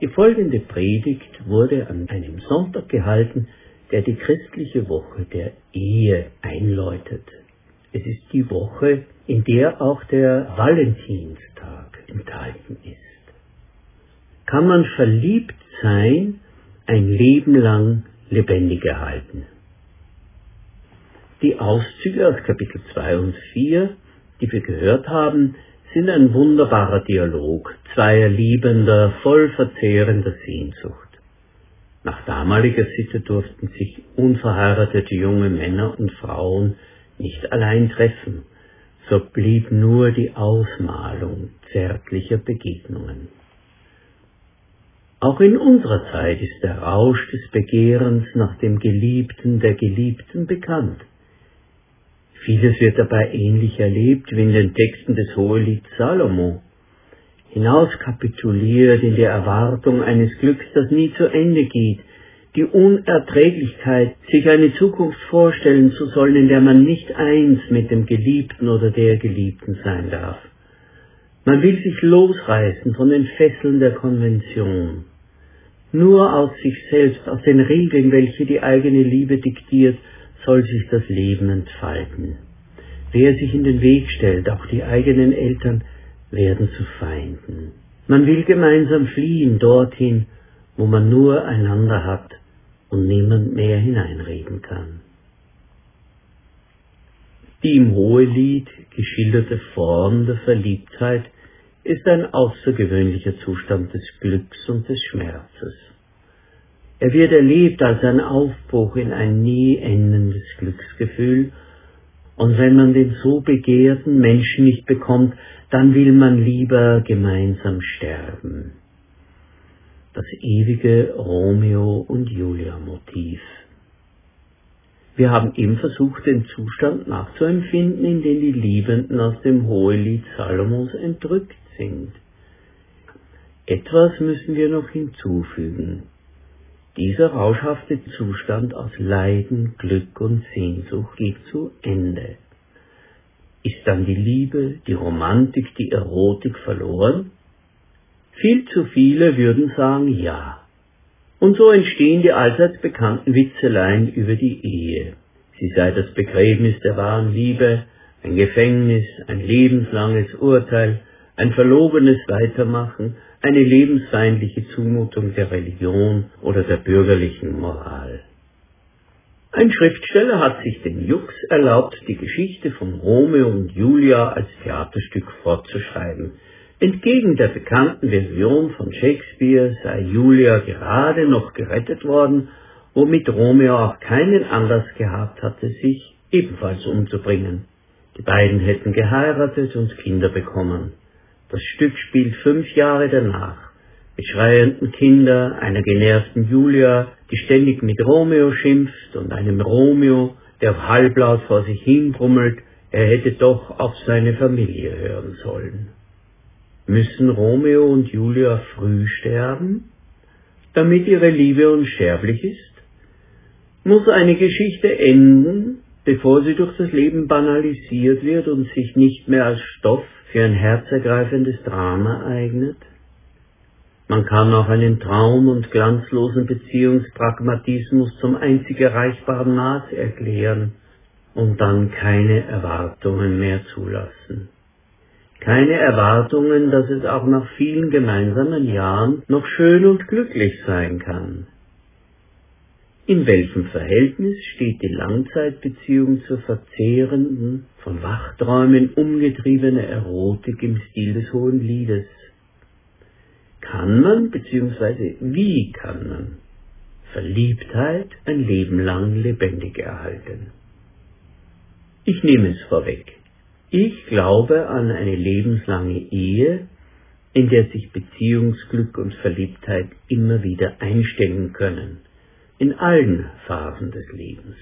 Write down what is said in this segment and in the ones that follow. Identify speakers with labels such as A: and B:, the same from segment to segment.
A: Die folgende Predigt wurde an einem Sonntag gehalten, der die christliche Woche der Ehe einläutet. Es ist die Woche, in der auch der Valentinstag enthalten ist. Kann man verliebt sein, ein Leben lang lebendig erhalten? Die Auszüge aus Kapitel 2 und 4, die wir gehört haben, sind ein wunderbarer Dialog zweier Liebender voll verzehrender Sehnsucht. Nach damaliger Sitte durften sich unverheiratete junge Männer und Frauen nicht allein treffen, so blieb nur die Ausmalung zärtlicher Begegnungen. Auch in unserer Zeit ist der Rausch des Begehrens nach dem Geliebten der Geliebten bekannt. Vieles wird dabei ähnlich erlebt wie in den Texten des Hohelieds Salomo. Hinauskapituliert in der Erwartung eines Glücks, das nie zu Ende geht, die Unerträglichkeit, sich eine Zukunft vorstellen zu sollen, in der man nicht eins mit dem Geliebten oder der Geliebten sein darf. Man will sich losreißen von den Fesseln der Konvention. Nur aus sich selbst, aus den Regeln, welche die eigene Liebe diktiert, soll sich das Leben entfalten. Wer sich in den Weg stellt, auch die eigenen Eltern, werden zu Feinden. Man will gemeinsam fliehen dorthin, wo man nur einander hat und niemand mehr hineinreden kann. Die im Hohelied geschilderte Form der Verliebtheit ist ein außergewöhnlicher Zustand des Glücks und des Schmerzes. Er wird erlebt als ein Aufbruch in ein nie endendes Glücksgefühl, und wenn man den so begehrten Menschen nicht bekommt, dann will man lieber gemeinsam sterben. Das ewige Romeo und Julia Motiv. Wir haben eben versucht, den Zustand nachzuempfinden, in den die Liebenden aus dem Hohelied Salomos entrückt sind. Etwas müssen wir noch hinzufügen. Dieser rauschhafte Zustand aus Leiden, Glück und Sehnsucht geht zu Ende. Ist dann die Liebe, die Romantik, die Erotik verloren? Viel zu viele würden sagen ja. Und so entstehen die allseits bekannten Witzeleien über die Ehe. Sie sei das Begräbnis der wahren Liebe, ein Gefängnis, ein lebenslanges Urteil, ein verlogenes Weitermachen, eine lebensfeindliche Zumutung der Religion oder der bürgerlichen Moral. Ein Schriftsteller hat sich den Jux erlaubt, die Geschichte von Romeo und Julia als Theaterstück fortzuschreiben. Entgegen der bekannten Version von Shakespeare sei Julia gerade noch gerettet worden, womit Romeo auch keinen Anlass gehabt hatte, sich ebenfalls umzubringen. Die beiden hätten geheiratet und Kinder bekommen. Das Stück spielt fünf Jahre danach, mit schreienden Kindern, einer genervten Julia, die ständig mit Romeo schimpft und einem Romeo, der halblaut vor sich hin brummelt, er hätte doch auf seine Familie hören sollen. Müssen Romeo und Julia früh sterben, damit ihre Liebe unsterblich ist? Muss eine Geschichte enden, bevor sie durch das Leben banalisiert wird und sich nicht mehr als Stoff für ein herzergreifendes Drama eignet? Man kann auch einen Traum und glanzlosen Beziehungspragmatismus zum einzig erreichbaren Maß erklären und dann keine Erwartungen mehr zulassen. Keine Erwartungen, dass es auch nach vielen gemeinsamen Jahren noch schön und glücklich sein kann. In welchem Verhältnis steht die Langzeitbeziehung zur verzehrenden, von Wachträumen umgetriebene Erotik im Stil des Hohen Liedes? Kann man, beziehungsweise wie kann man, Verliebtheit ein Leben lang lebendig erhalten? Ich nehme es vorweg. Ich glaube an eine lebenslange Ehe, in der sich Beziehungsglück und Verliebtheit immer wieder einstellen können in allen Phasen des Lebens.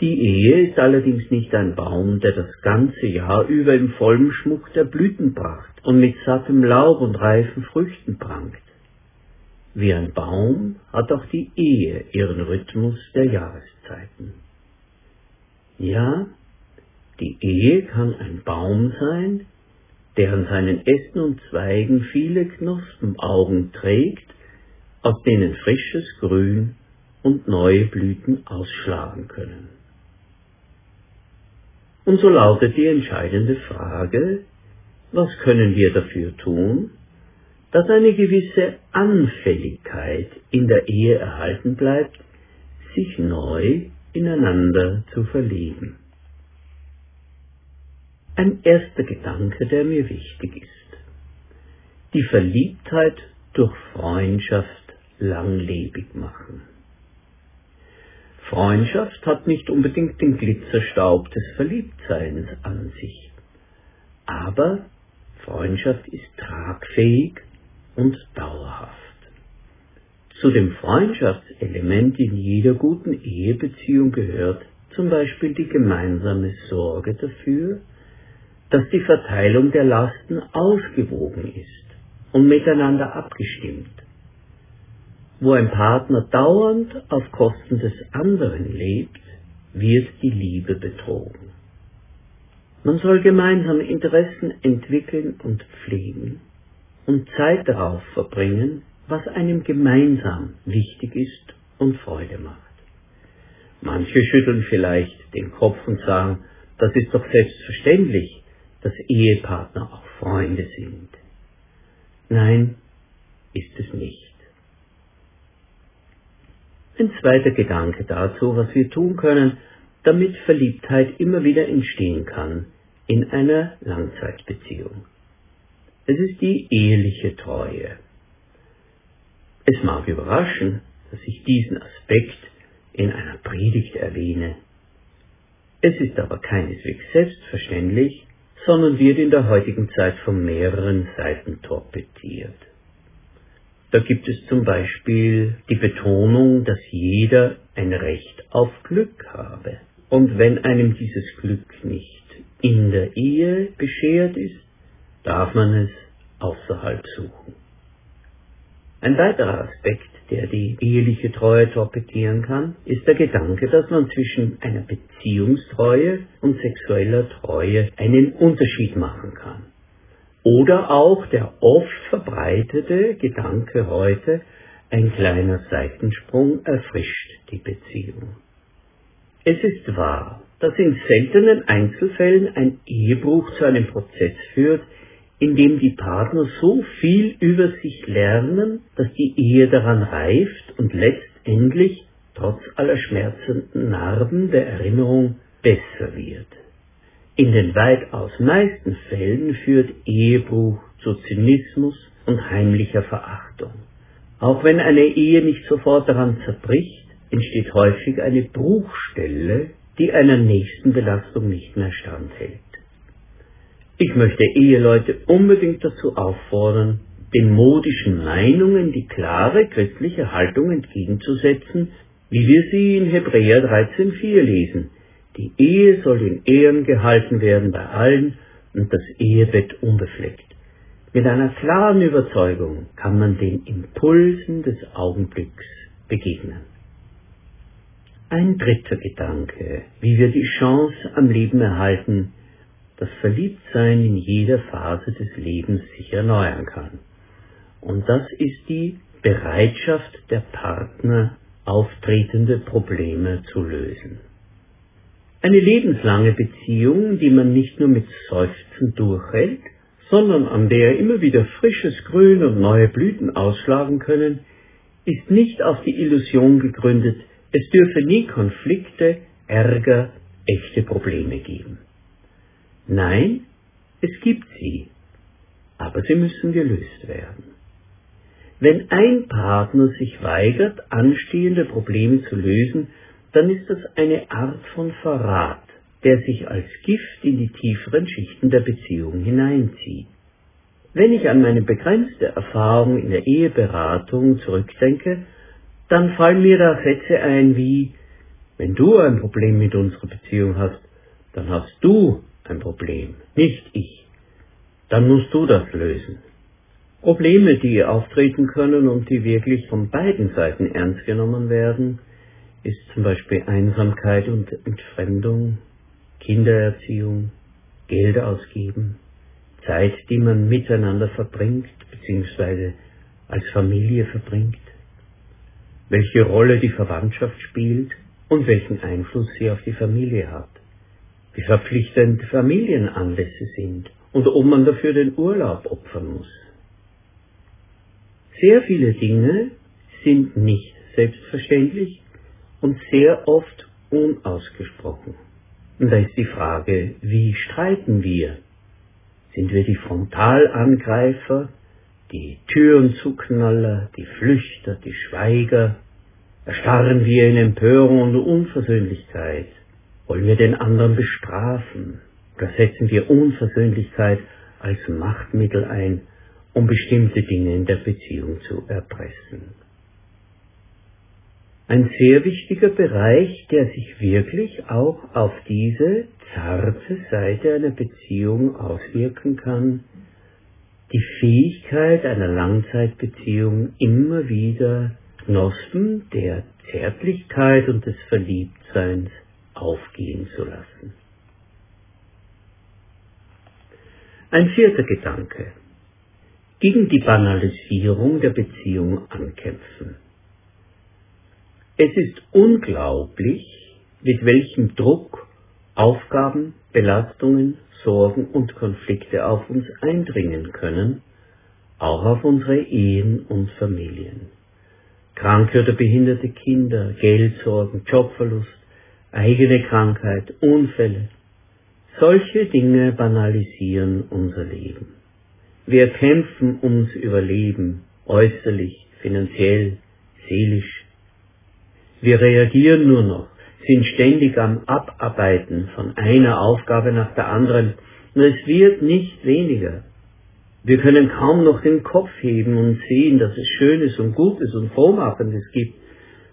A: Die Ehe ist allerdings nicht ein Baum, der das ganze Jahr über im vollen Schmuck der Blütenpracht und mit sattem Laub und reifen Früchten prangt. Wie ein Baum hat auch die Ehe ihren Rhythmus der Jahreszeiten. Ja, die Ehe kann ein Baum sein, der an seinen Ästen und Zweigen viele Knospenaugen trägt, aus denen frisches Grün und neue Blüten ausschlagen können. Und so lautet die entscheidende Frage, was können wir dafür tun, dass eine gewisse Anfälligkeit in der Ehe erhalten bleibt, sich neu ineinander zu verlieben. Ein erster Gedanke, der mir wichtig ist. Die Verliebtheit durch Freundschaft langlebig machen. Freundschaft hat nicht unbedingt den Glitzerstaub des Verliebtseins an sich, aber Freundschaft ist tragfähig und dauerhaft. Zu dem Freundschaftselement in jeder guten Ehebeziehung gehört zum Beispiel die gemeinsame Sorge dafür, dass die Verteilung der Lasten ausgewogen ist und miteinander abgestimmt. Wo ein Partner dauernd auf Kosten des anderen lebt, wird die Liebe betrogen. Man soll gemeinsam Interessen entwickeln und pflegen und Zeit darauf verbringen, was einem gemeinsam wichtig ist und Freude macht. Manche schütteln vielleicht den Kopf und sagen, das ist doch selbstverständlich, dass Ehepartner auch Freunde sind. Nein, ist es nicht. Ein zweiter Gedanke dazu, was wir tun können, damit Verliebtheit immer wieder entstehen kann in einer Langzeitbeziehung. Es ist die eheliche Treue. Es mag überraschen, dass ich diesen Aspekt in einer Predigt erwähne. Es ist aber keineswegs selbstverständlich, sondern wird in der heutigen Zeit von mehreren Seiten torpediert. Da gibt es zum Beispiel die Betonung, dass jeder ein Recht auf Glück habe. Und wenn einem dieses Glück nicht in der Ehe beschert ist, darf man es außerhalb suchen. Ein weiterer Aspekt, der die eheliche Treue torpedieren kann, ist der Gedanke, dass man zwischen einer Beziehungstreue und sexueller Treue einen Unterschied machen kann. Oder auch der oft verbreitete Gedanke heute, ein kleiner Seitensprung erfrischt die Beziehung. Es ist wahr, dass in seltenen Einzelfällen ein Ehebruch zu einem Prozess führt, in dem die Partner so viel über sich lernen, dass die Ehe daran reift und letztendlich, trotz aller schmerzenden Narben der Erinnerung, besser wird. In den weitaus meisten Fällen führt Ehebruch zu Zynismus und heimlicher Verachtung. Auch wenn eine Ehe nicht sofort daran zerbricht, entsteht häufig eine Bruchstelle, die einer nächsten Belastung nicht mehr standhält. Ich möchte Eheleute unbedingt dazu auffordern, den modischen Meinungen die klare christliche Haltung entgegenzusetzen, wie wir sie in Hebräer 13,4 lesen. Die Ehe soll in Ehren gehalten werden bei allen und das Ehebett unbefleckt. Mit einer klaren Überzeugung kann man den Impulsen des Augenblicks begegnen. Ein dritter Gedanke, wie wir die Chance am Leben erhalten, das Verliebtsein in jeder Phase des Lebens sich erneuern kann. Und das ist die Bereitschaft der Partner, auftretende Probleme zu lösen. Eine lebenslange Beziehung, die man nicht nur mit Seufzen durchhält, sondern an der immer wieder frisches Grün und neue Blüten ausschlagen können, ist nicht auf die Illusion gegründet, es dürfe nie Konflikte, Ärger, echte Probleme geben. Nein, es gibt sie, aber sie müssen gelöst werden. Wenn ein Partner sich weigert, anstehende Probleme zu lösen, dann ist das eine Art von Verrat, der sich als Gift in die tieferen Schichten der Beziehung hineinzieht. Wenn ich an meine begrenzte Erfahrung in der Eheberatung zurückdenke, dann fallen mir da Sätze ein wie, wenn du ein Problem mit unserer Beziehung hast, dann hast du ein Problem, nicht ich. Dann musst du das lösen. Probleme, die auftreten können und die wirklich von beiden Seiten ernst genommen werden, ist zum Beispiel Einsamkeit und Entfremdung, Kindererziehung, Geld ausgeben, Zeit, die man miteinander verbringt, beziehungsweise als Familie verbringt, welche Rolle die Verwandtschaft spielt und welchen Einfluss sie auf die Familie hat, wie verpflichtend Familienanlässe sind und ob man dafür den Urlaub opfern muss. Sehr viele Dinge sind nicht selbstverständlich und sehr oft unausgesprochen. Und da ist die Frage, wie streiten wir? Sind wir die Frontalangreifer, die Türenzuknaller, die Flüchter, die Schweiger? Erstarren wir in Empörung und Unversöhnlichkeit? Wollen wir den anderen bestrafen? Oder setzen wir Unversöhnlichkeit als Machtmittel ein, um bestimmte Dinge in der Beziehung zu erpressen? Ein sehr wichtiger Bereich, der sich wirklich auch auf diese zarte Seite einer Beziehung auswirken kann, die Fähigkeit einer Langzeitbeziehung immer wieder Knospen der Zärtlichkeit und des Verliebtseins aufgehen zu lassen. Ein vierter Gedanke. Gegen die Banalisierung der Beziehung ankämpfen. Es ist unglaublich, mit welchem Druck Aufgaben, Belastungen, Sorgen und Konflikte auf uns eindringen können, auch auf unsere Ehen und Familien. Kranke oder behinderte Kinder, Geldsorgen, Jobverlust, eigene Krankheit, Unfälle. Solche Dinge banalisieren unser Leben. Wir kämpfen ums Überleben, äußerlich, finanziell, seelisch, wir reagieren nur noch, sind ständig am Abarbeiten von einer Aufgabe nach der anderen und es wird nicht weniger. Wir können kaum noch den Kopf heben und sehen, dass es Schönes und Gutes und Frohmachendes gibt,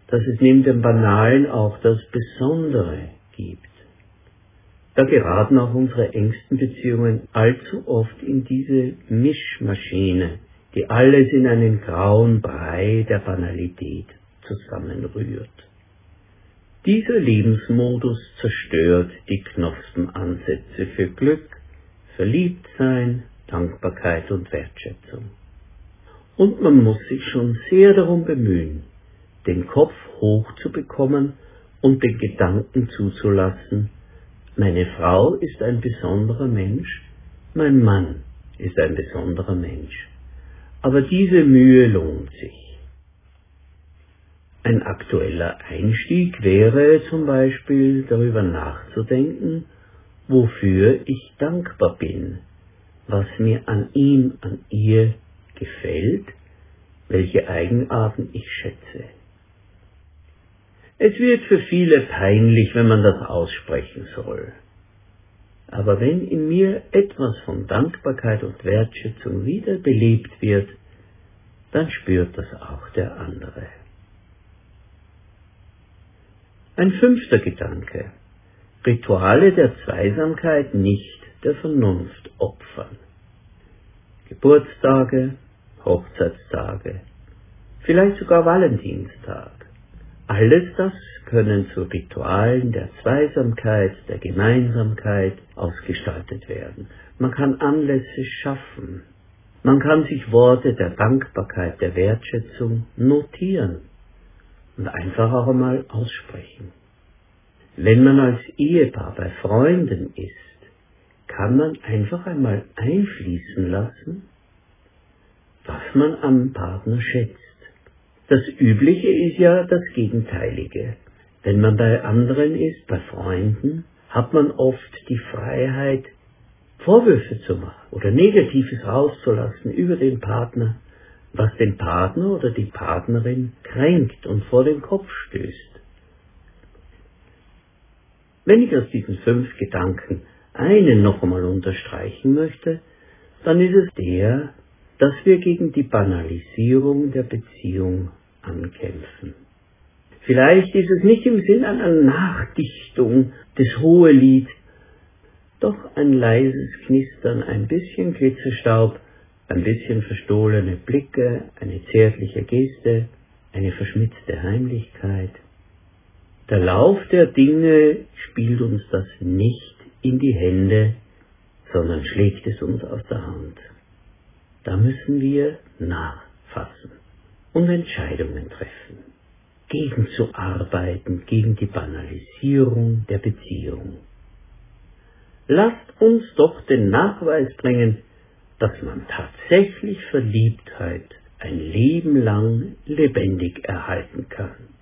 A: dass es neben dem Banalen auch das Besondere gibt. Da geraten auch unsere engsten Beziehungen allzu oft in diese Mischmaschine, die alles in einen grauen Brei der Banalität zusammenrührt. Dieser Lebensmodus zerstört die Knospenansätze für Glück, Verliebtsein, Dankbarkeit und Wertschätzung. Und man muss sich schon sehr darum bemühen, den Kopf hoch zu bekommen und den Gedanken zuzulassen, meine Frau ist ein besonderer Mensch, mein Mann ist ein besonderer Mensch. Aber diese Mühe lohnt sich. Ein aktueller Einstieg wäre zum Beispiel darüber nachzudenken, wofür ich dankbar bin, was mir an ihm, an ihr gefällt, welche Eigenarten ich schätze. Es wird für viele peinlich, wenn man das aussprechen soll. Aber wenn in mir etwas von Dankbarkeit und Wertschätzung wiederbelebt wird, dann spürt das auch der andere. Ein fünfter Gedanke. Rituale der Zweisamkeit nicht der Vernunft opfern. Geburtstage, Hochzeitstage, vielleicht sogar Valentinstag. Alles das können zu Ritualen der Zweisamkeit, der Gemeinsamkeit ausgestaltet werden. Man kann Anlässe schaffen. Man kann sich Worte der Dankbarkeit, der Wertschätzung notieren und einfach auch einmal aussprechen. Wenn man als Ehepaar bei Freunden ist, kann man einfach einmal einfließen lassen, was man am Partner schätzt. Das Übliche ist ja das Gegenteilige. Wenn man bei anderen ist, bei Freunden, hat man oft die Freiheit, Vorwürfe zu machen oder Negatives rauszulassen über den Partner was den Partner oder die Partnerin kränkt und vor den Kopf stößt. Wenn ich aus diesen fünf Gedanken einen noch einmal unterstreichen möchte, dann ist es der, dass wir gegen die Banalisierung der Beziehung ankämpfen. Vielleicht ist es nicht im Sinn einer Nachdichtung des Hohelied, doch ein leises Knistern, ein bisschen Glitzerstaub ein bisschen verstohlene Blicke, eine zärtliche Geste, eine verschmitzte Heimlichkeit. Der Lauf der Dinge spielt uns das nicht in die Hände, sondern schlägt es uns aus der Hand. Da müssen wir nachfassen und Entscheidungen treffen, gegen zu arbeiten, gegen die Banalisierung der Beziehung. Lasst uns doch den Nachweis bringen, dass man tatsächlich Verliebtheit ein Leben lang lebendig erhalten kann.